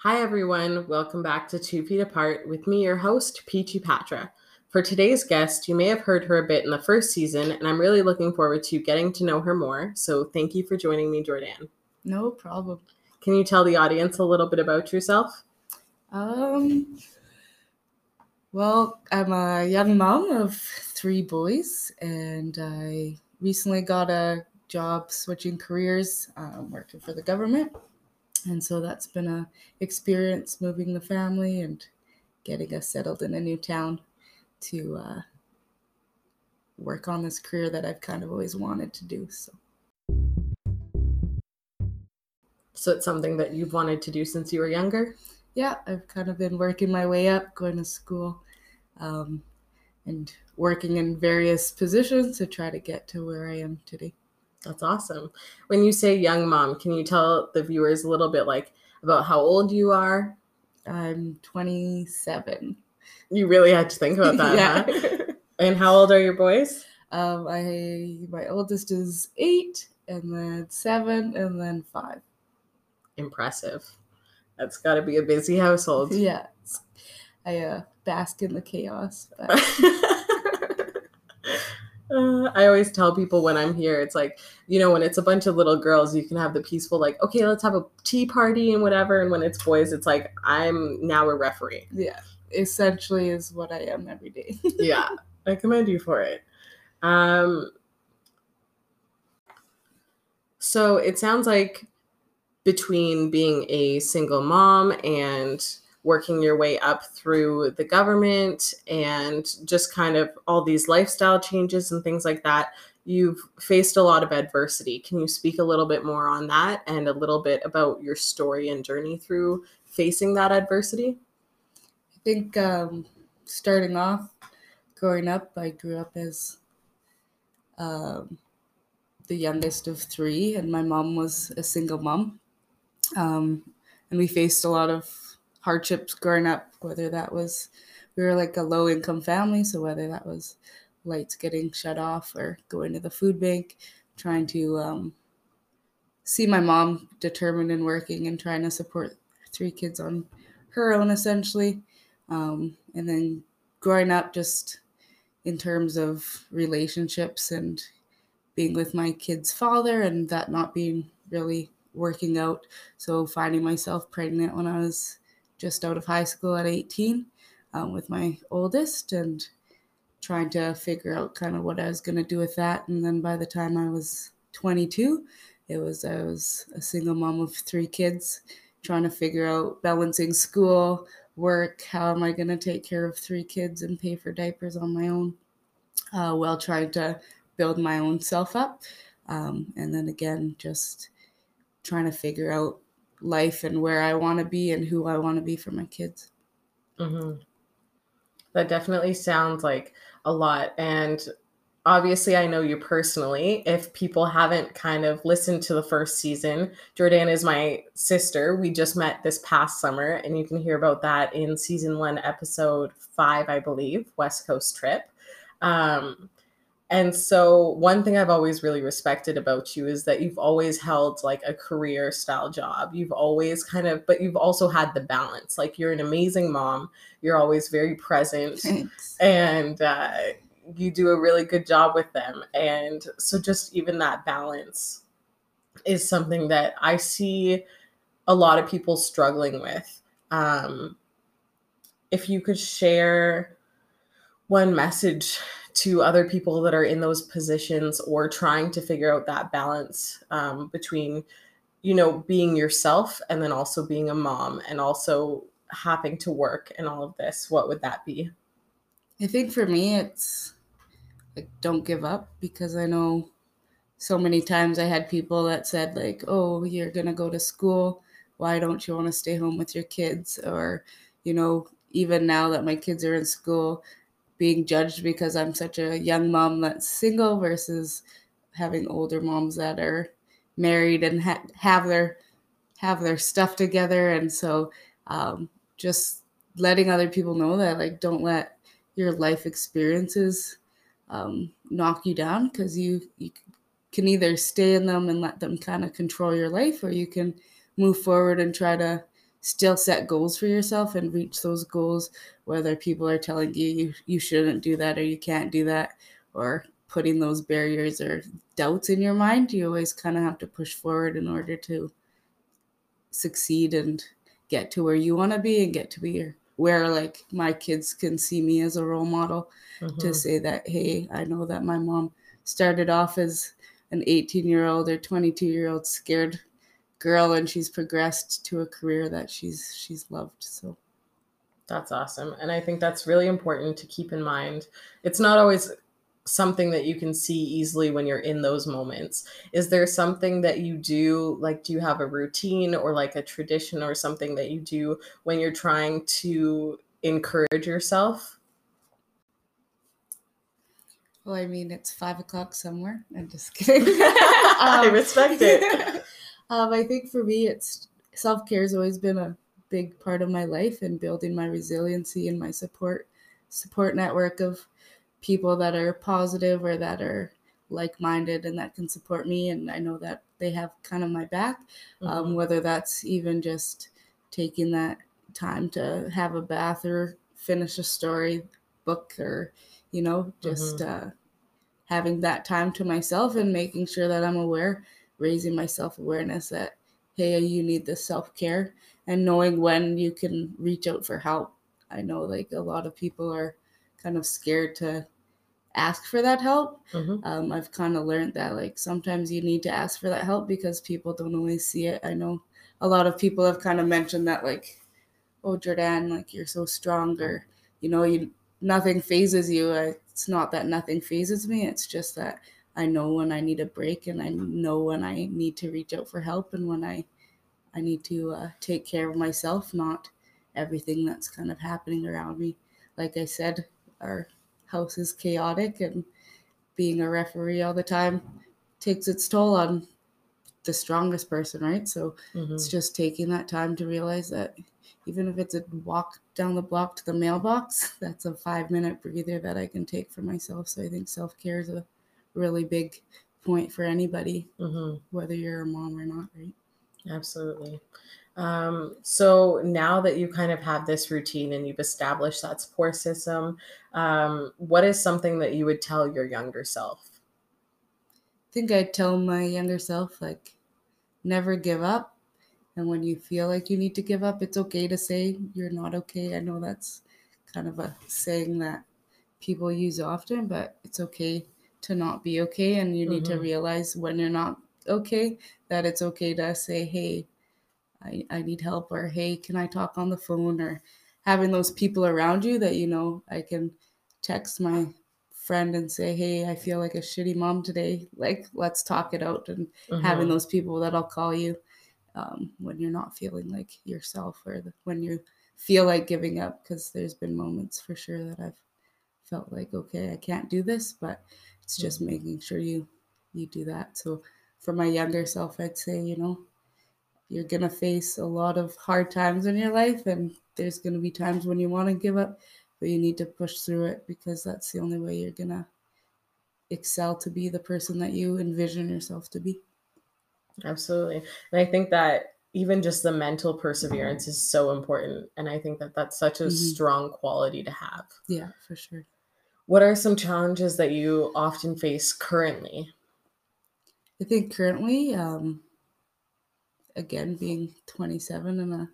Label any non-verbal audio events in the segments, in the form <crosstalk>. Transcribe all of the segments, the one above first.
Hi, everyone. Welcome back to Two Feet Apart with me, your host, Peachy Patra. For today's guest, you may have heard her a bit in the first season, and I'm really looking forward to getting to know her more. So, thank you for joining me, Jordan. No problem. Can you tell the audience a little bit about yourself? Um, well, I'm a young mom of three boys, and I recently got a job switching careers, um, working for the government. And so that's been a experience moving the family and getting us settled in a new town to uh, work on this career that I've kind of always wanted to do. So. So it's something that you've wanted to do since you were younger? Yeah, I've kind of been working my way up, going to school, um, and working in various positions to try to get to where I am today. That's awesome. When you say young mom, can you tell the viewers a little bit like about how old you are? I'm 27. You really had to think about that, <laughs> yeah. huh? And how old are your boys? Um, I my oldest is eight, and then seven, and then five. Impressive. That's got to be a busy household. <laughs> Yeah, I uh, bask in the chaos. But <laughs> Uh, I always tell people when I'm here, it's like, you know, when it's a bunch of little girls, you can have the peaceful, like, okay, let's have a tea party and whatever. And when it's boys, it's like, I'm now a referee. yeah, essentially is what I am every day. <laughs> yeah, I commend you for it. Um, so it sounds like between being a single mom and working your way up through the government and just kind of all these lifestyle changes and things like that, you've faced a lot of adversity. Can you speak a little bit more on that and a little bit about your story and journey through facing that adversity? I think um, starting off, growing up, I grew up as um, the youngest of three, and my mom was a single mom. Um, and we faced a lot of hardships growing up, whether that was, we were like a low income family, so whether that was lights getting shut off or going to the food bank, trying to um, see my mom determined and working and trying to support three kids on her own essentially. Um, and then growing up just in terms of relationships and being with my kid's father and that not being really working out. So finding myself pregnant when I was just out of high school at 18 um, with my oldest and trying to figure out kind of what I was going to do with that. And then by the time I was 22, it was I was a single mom of three kids, trying to figure out balancing school, work. How am I going to take care of three kids and pay for diapers on my own, uh, while trying to build my own self up. Um, and then again, just trying to figure out life and where I want to be and who I want to be for my kids. hmm That definitely sounds like a lot. And obviously, I know you personally. If people haven't kind of listened to the first season, Jordan is my sister. We just met this past summer, and you can hear about that in season one, episode five, I believe, West Coast Trip. Um, and so, one thing I've always really respected about you is that you've always held like a career style job. You've always kind of, but you've also had the balance. Like, you're an amazing mom, you're always very present, Thanks. and uh, you do a really good job with them. And so, just even that balance is something that I see a lot of people struggling with. Um, if you could share one message to other people that are in those positions or trying to figure out that balance um, between you know being yourself and then also being a mom and also having to work and all of this what would that be I think for me, it's like don't give up because I know so many times I had people that said like, "Oh, you're gonna go to school. Why don't you want to stay home with your kids?" Or, you know, even now that my kids are in school, being judged because I'm such a young mom that's single versus having older moms that are married and ha- have their have their stuff together. And so, um, just letting other people know that like don't let your life experiences um, knock you down because you you can either stay in them and let them kind of control your life or you can move forward and try to still set goals for yourself and reach those goals whether people are telling you you, you shouldn't do that or you can't do that or putting those barriers or doubts in your mind you always kind of have to push forward in order to succeed and get to where you want to be and get to be where like my kids can see me as a role model mm-hmm. to say that hey i know that my mom started off as an 18 year old or 22 year old scared girl and she's progressed to a career that she's she's loved so. That's awesome and i think that's really important to keep in mind. It's not always something that you can see easily when you're in those moments. Is there something that you do like do you have a routine or like a tradition or something that you do when you're trying to encourage yourself? Well i mean it's five o'clock somewhere. I'm just kidding. Um, <laughs> i respect it <laughs> um, i think for me it's self-care has always been a big part of my life and building my resiliency and my support support network of people that are positive or that are like-minded and that can support me and i know that they have kind of my back um, mm-hmm. um, whether that's even just taking that time to have a bath or finish a story book or you know just mm-hmm. uh, having that time to myself and making sure that i'm aware raising my self-awareness that hey you need this self-care and knowing when you can reach out for help i know like a lot of people are kind of scared to ask for that help. Mm-hmm. Um, I've kind of learned that like sometimes you need to ask for that help because people don't always see it. I know a lot of people have kind of mentioned that like, oh Jordan, like you're so strong, or you know, you nothing fazes you. It's not that nothing fazes me. It's just that I know when I need a break and I know when I need to reach out for help and when I I need to uh, take care of myself, not everything that's kind of happening around me. Like I said, our house is chaotic and being a referee all the time takes its toll on the strongest person, right? So mm-hmm. it's just taking that time to realize that even if it's a walk down the block to the mailbox, <laughs> that's a five minute breather that I can take for myself. So I think self care is a really big point for anybody, mm-hmm. whether you're a mom or not, right? Absolutely. Um, so now that you kind of have this routine and you've established that support system, um, what is something that you would tell your younger self? I think I'd tell my younger self, like, never give up. And when you feel like you need to give up, it's okay to say you're not okay. I know that's kind of a saying that people use often, but it's okay to not be okay. And you need mm-hmm. to realize when you're not okay that it's okay to say, hey, I, I need help or hey can i talk on the phone or having those people around you that you know i can text my friend and say hey i feel like a shitty mom today <laughs> like let's talk it out and mm-hmm. having those people that I'll call you um, when you're not feeling like yourself or the, when you feel like giving up because there's been moments for sure that i've felt like okay i can't do this but it's just mm-hmm. making sure you you do that. So for my younger self i'd say you know you're going to face a lot of hard times in your life and there's going to be times when you want to give up but you need to push through it because that's the only way you're going to excel to be the person that you envision yourself to be. Absolutely. And i think that even just the mental perseverance is so important and i think that that's such a mm-hmm. strong quality to have. Yeah for sure what are some challenges that you often face currently i think currently um, again being 27 and a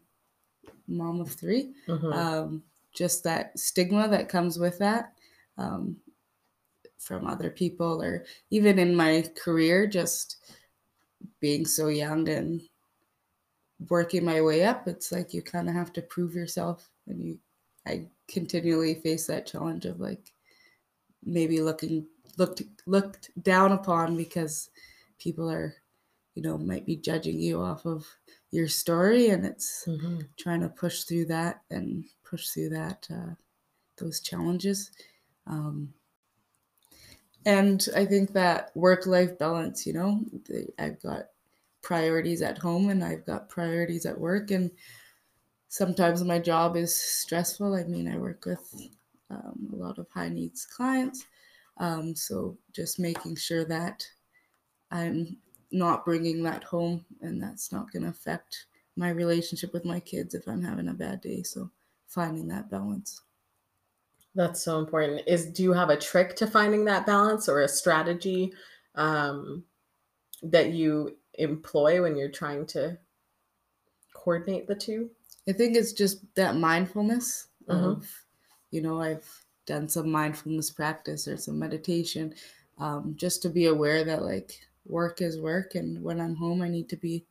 mom of 3 mm-hmm. um, just that stigma that comes with that um, from other people or even in my career just being so young and working my way up it's like you kind of have to prove yourself and you i continually face that challenge of like maybe looking looked looked down upon because people are you know might be judging you off of your story and it's mm-hmm. trying to push through that and push through that uh, those challenges um, and i think that work life balance you know the, i've got priorities at home and i've got priorities at work and sometimes my job is stressful i mean i work with um, a lot of high needs clients um, so just making sure that i'm not bringing that home and that's not going to affect my relationship with my kids if I'm having a bad day. So finding that balance. That's so important. Is do you have a trick to finding that balance or a strategy um, that you employ when you're trying to coordinate the two? I think it's just that mindfulness Mhm. of, you know, I've done some mindfulness practice or some meditation, um, just to be aware that like work is work, and when I'm home, I need to be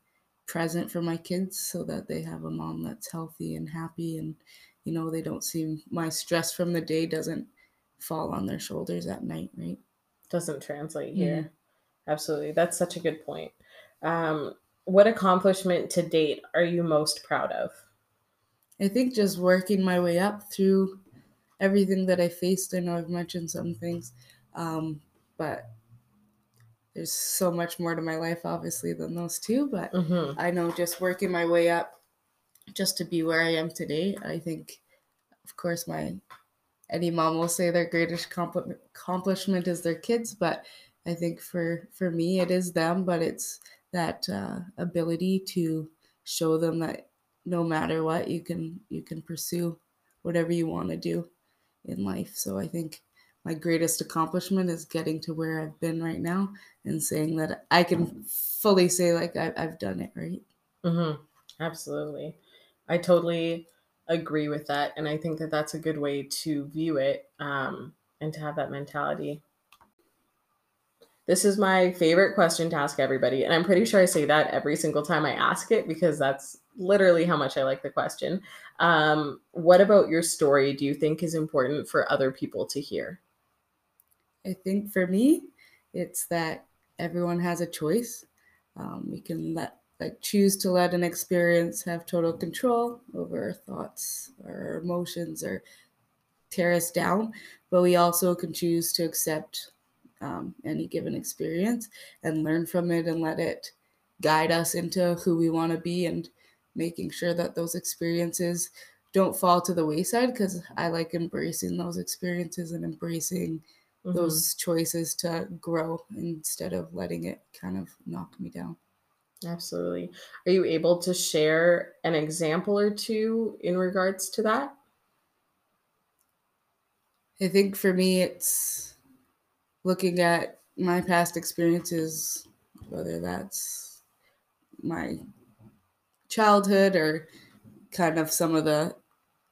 present for my kids so that they have a mom that's healthy and happy, and you know, they don't seem my stress from the day doesn't fall on their shoulders at night, right? Doesn't translate Yeah. here. Absolutely. That's such a good point. Um, what accomplishment to date are you most proud of? I think just working my way up through everything that I faced. I know I've mentioned some things, um, but there's so much more to my life, obviously, than those two. But hmm I know just working my way up just to be where I am today, I think, of course, my any mom will say their greatest compli- accomplishment is their kids, but I think for for me it is them, but it's that uh, ability to show them that no matter what you can you can pursue whatever you want to do in life. So I think my greatest accomplishment is getting to where I've been right now and saying that I can fully say like I, I've done it right. hmm Absolutely. I totally agree with that. And I think that that's a good way to view it um, and to have that mentality. This is my favorite question to ask everybody. And I'm pretty sure I say that every single time I ask it because that's literally how much I like the question. Um, what about your story do you think is important for other people to hear? I think for me, it's that everyone has a choice. Um, we can let like choose to let an experience have total control over our thoughts, our emotions, or tear us down. But we also can choose to accept um, any given experience and learn from it and let it guide us into who we want to be and making sure that those experiences don't fall to the wayside because I like embracing those experiences and embracing Mhm. those choices to grow instead of letting it kind of knock me down. Absolutely. Are you able to share an example or two in regards to that? I think for me, it's looking at my past experiences, whether that's my childhood or kind of some of the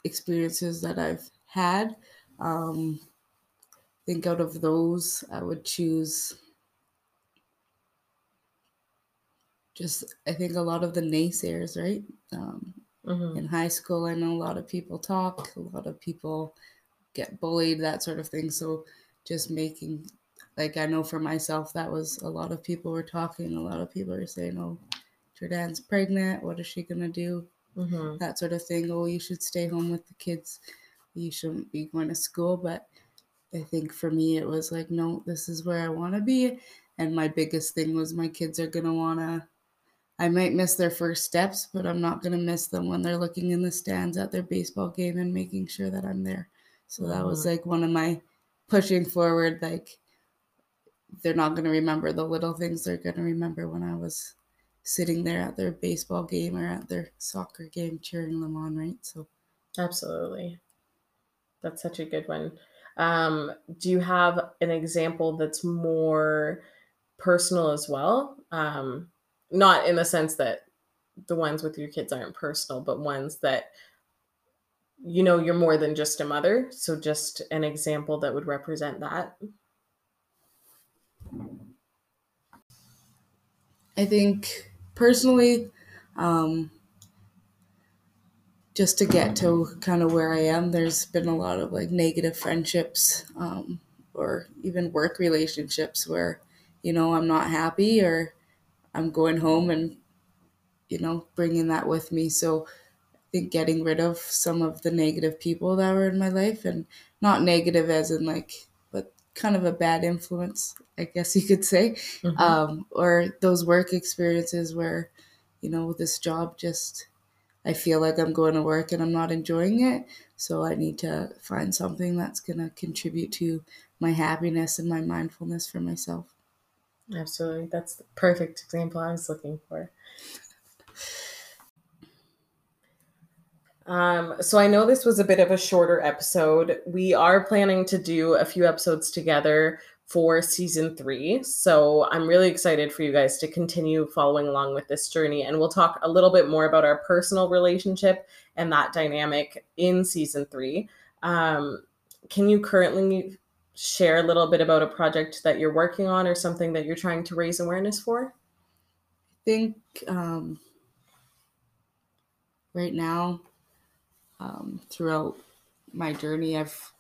experiences that I've had. Um, I think out of those, I would choose just, I think a lot of the naysayers, right? Um, hmm in high school, I know a lot of people talk, a lot of people get bullied, that sort of thing. So just making, like, I know for myself, that was a lot of people were talking, a lot of people were saying, oh, Jordan's pregnant, what is she going to do? hmm That sort of thing. Oh, you should stay home with the kids, you shouldn't be going to school. But I think for me, it was like, no, this is where I want to be. And my biggest thing was my kids are going to want to I might miss their first steps, but I'm not going to miss them when they're looking in the stands at their baseball game and making sure that I'm there. So that was like one of my pushing forward. Like, they're not going to remember the little things. They're going to remember when I was sitting there at their baseball game or at their soccer game cheering them on, right? So, Absolutely. That's such a good one. Um, do you have an example that's more personal as well? Um, not in the sense that the ones with your kids aren't personal, but ones that you know you're more than just a mother. So just an example that would represent that. I think personally, um, just to get to kind of where I am, there's been a lot of like negative friendships um, or even work relationships where, you know, I'm not happy or I'm going home and, you know, bringing that with me. So I think getting rid of some of the negative people that were in my life and not negative as in like, kind of a bad influence, I guess you could say Mhm. um, or those work experiences where you know this job just i feel like i'm going to work and i'm not enjoying it so i need to find something that's going to contribute to my happiness and my mindfulness for myself Absolutely. That's the perfect example I was looking for. Um, so I know this was a bit of a shorter episode. We are planning to do a few episodes together for season three. So I'm really excited for you guys to continue following along with this journey. And we'll talk a little bit more about our personal relationship and that dynamic in season three. Um, can you currently share a little bit about a project that you're working on or something that you're trying to raise awareness for? I think um, right now, um, throughout my journey, I've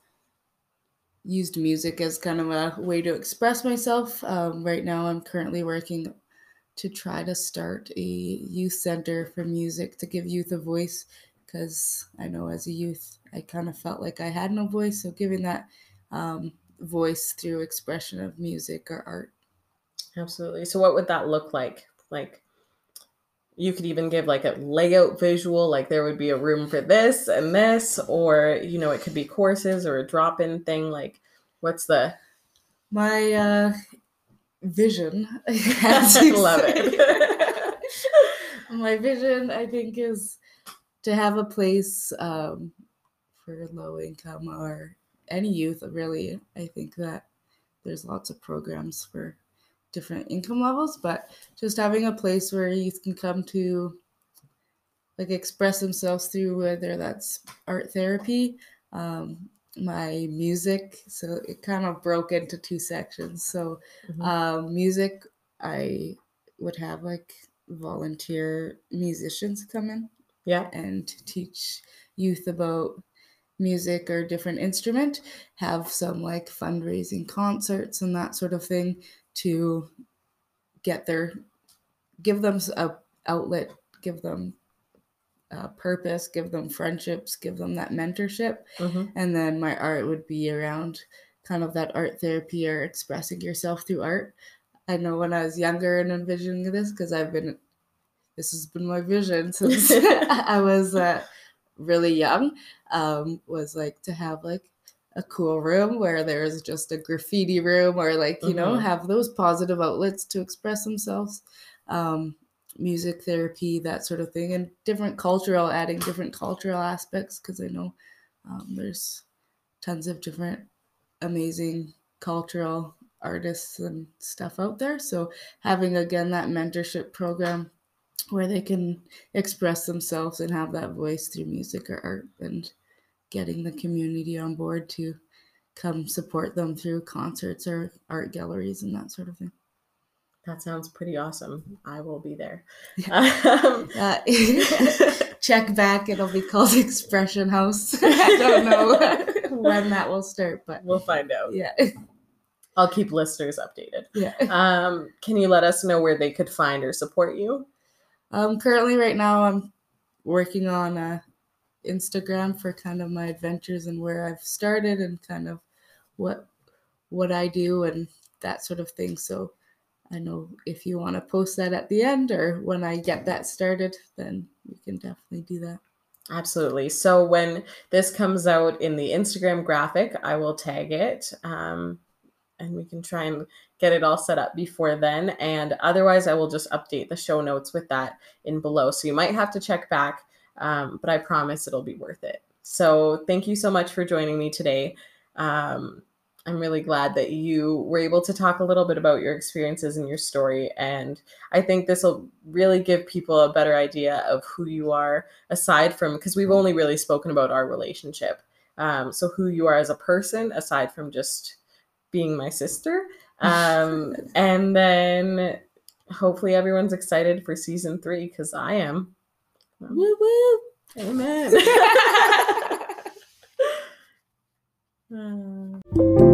used music as kind of a way to express myself. Um, right now, I'm currently working to try to start a youth center for music to give youth a voice because I know as a youth, I kind of felt like I had no voice. So, giving that um, voice through expression of music or art. Absolutely. So, what would that look like? Like, you could even give like a layout visual, like there would be a room for this and this, or you know, it could be courses or a drop in thing. Like, what's the my uh, vision? <laughs> <laughs> Love it. <laughs> my vision, I think, is to have a place um, for low income or any youth. Really, I think that there's lots of programs for different income levels, but just having a place where youth can come to like express themselves through whether that's art therapy, um, my music. So it kind of broke into two sections. So mm-hmm. um, music, I would have like volunteer musicians come in, yeah, and teach youth about music or different instrument have some like fundraising concerts and that sort of thing to get their give them a outlet give them a purpose give them friendships give them that mentorship mm-hmm. and then my art would be around kind of that art therapy or expressing yourself through art i know when i was younger and envisioning this because i've been this has been my vision <laughs> since <laughs> i was uh, really young um, was like to have like a cool room where there's just a graffiti room or like you mm-hmm. know have those positive outlets to express themselves um, music therapy that sort of thing and different cultural adding different cultural aspects because i know um, there's tons of different amazing cultural artists and stuff out there so having again that mentorship program where they can express themselves and have that voice through music or art and getting the community on board to come support them through concerts or art galleries and that sort of thing. That sounds pretty awesome. I will be there. <laughs> Um, uh, <laughs> check back. It'll be called Expression House. <laughs> I don't know when that will start, but we'll find out. Yeah. I'll keep listeners updated. Yeah. Um, can you let us know where they could find or support you? Um, currently, right now, I'm working on a Instagram for kind of my adventures and where I've started and kind of what what I do and that sort of thing. So I know if you want to post that at the end or when I get that started, then you can definitely do that. Absolutely. So when this comes out in the Instagram graphic, I will tag it. Um, and we can try and get it all set up before then. And otherwise, I will just update the show notes with that in below. So you might have to check back um, but I promise it'll be worth it. So thank you so much for joining me today. Um, I'm really glad that you were able to talk a little bit about your experiences and your story. And I think this will really give people a better idea of who you are, aside from, because we've only really spoken about our relationship. Um, so, who you are as a person, aside from just being my sister. <laughs> Um, and then hopefully everyone's excited for season three because I am. Woo woo. Amen. um. <laughs> <laughs>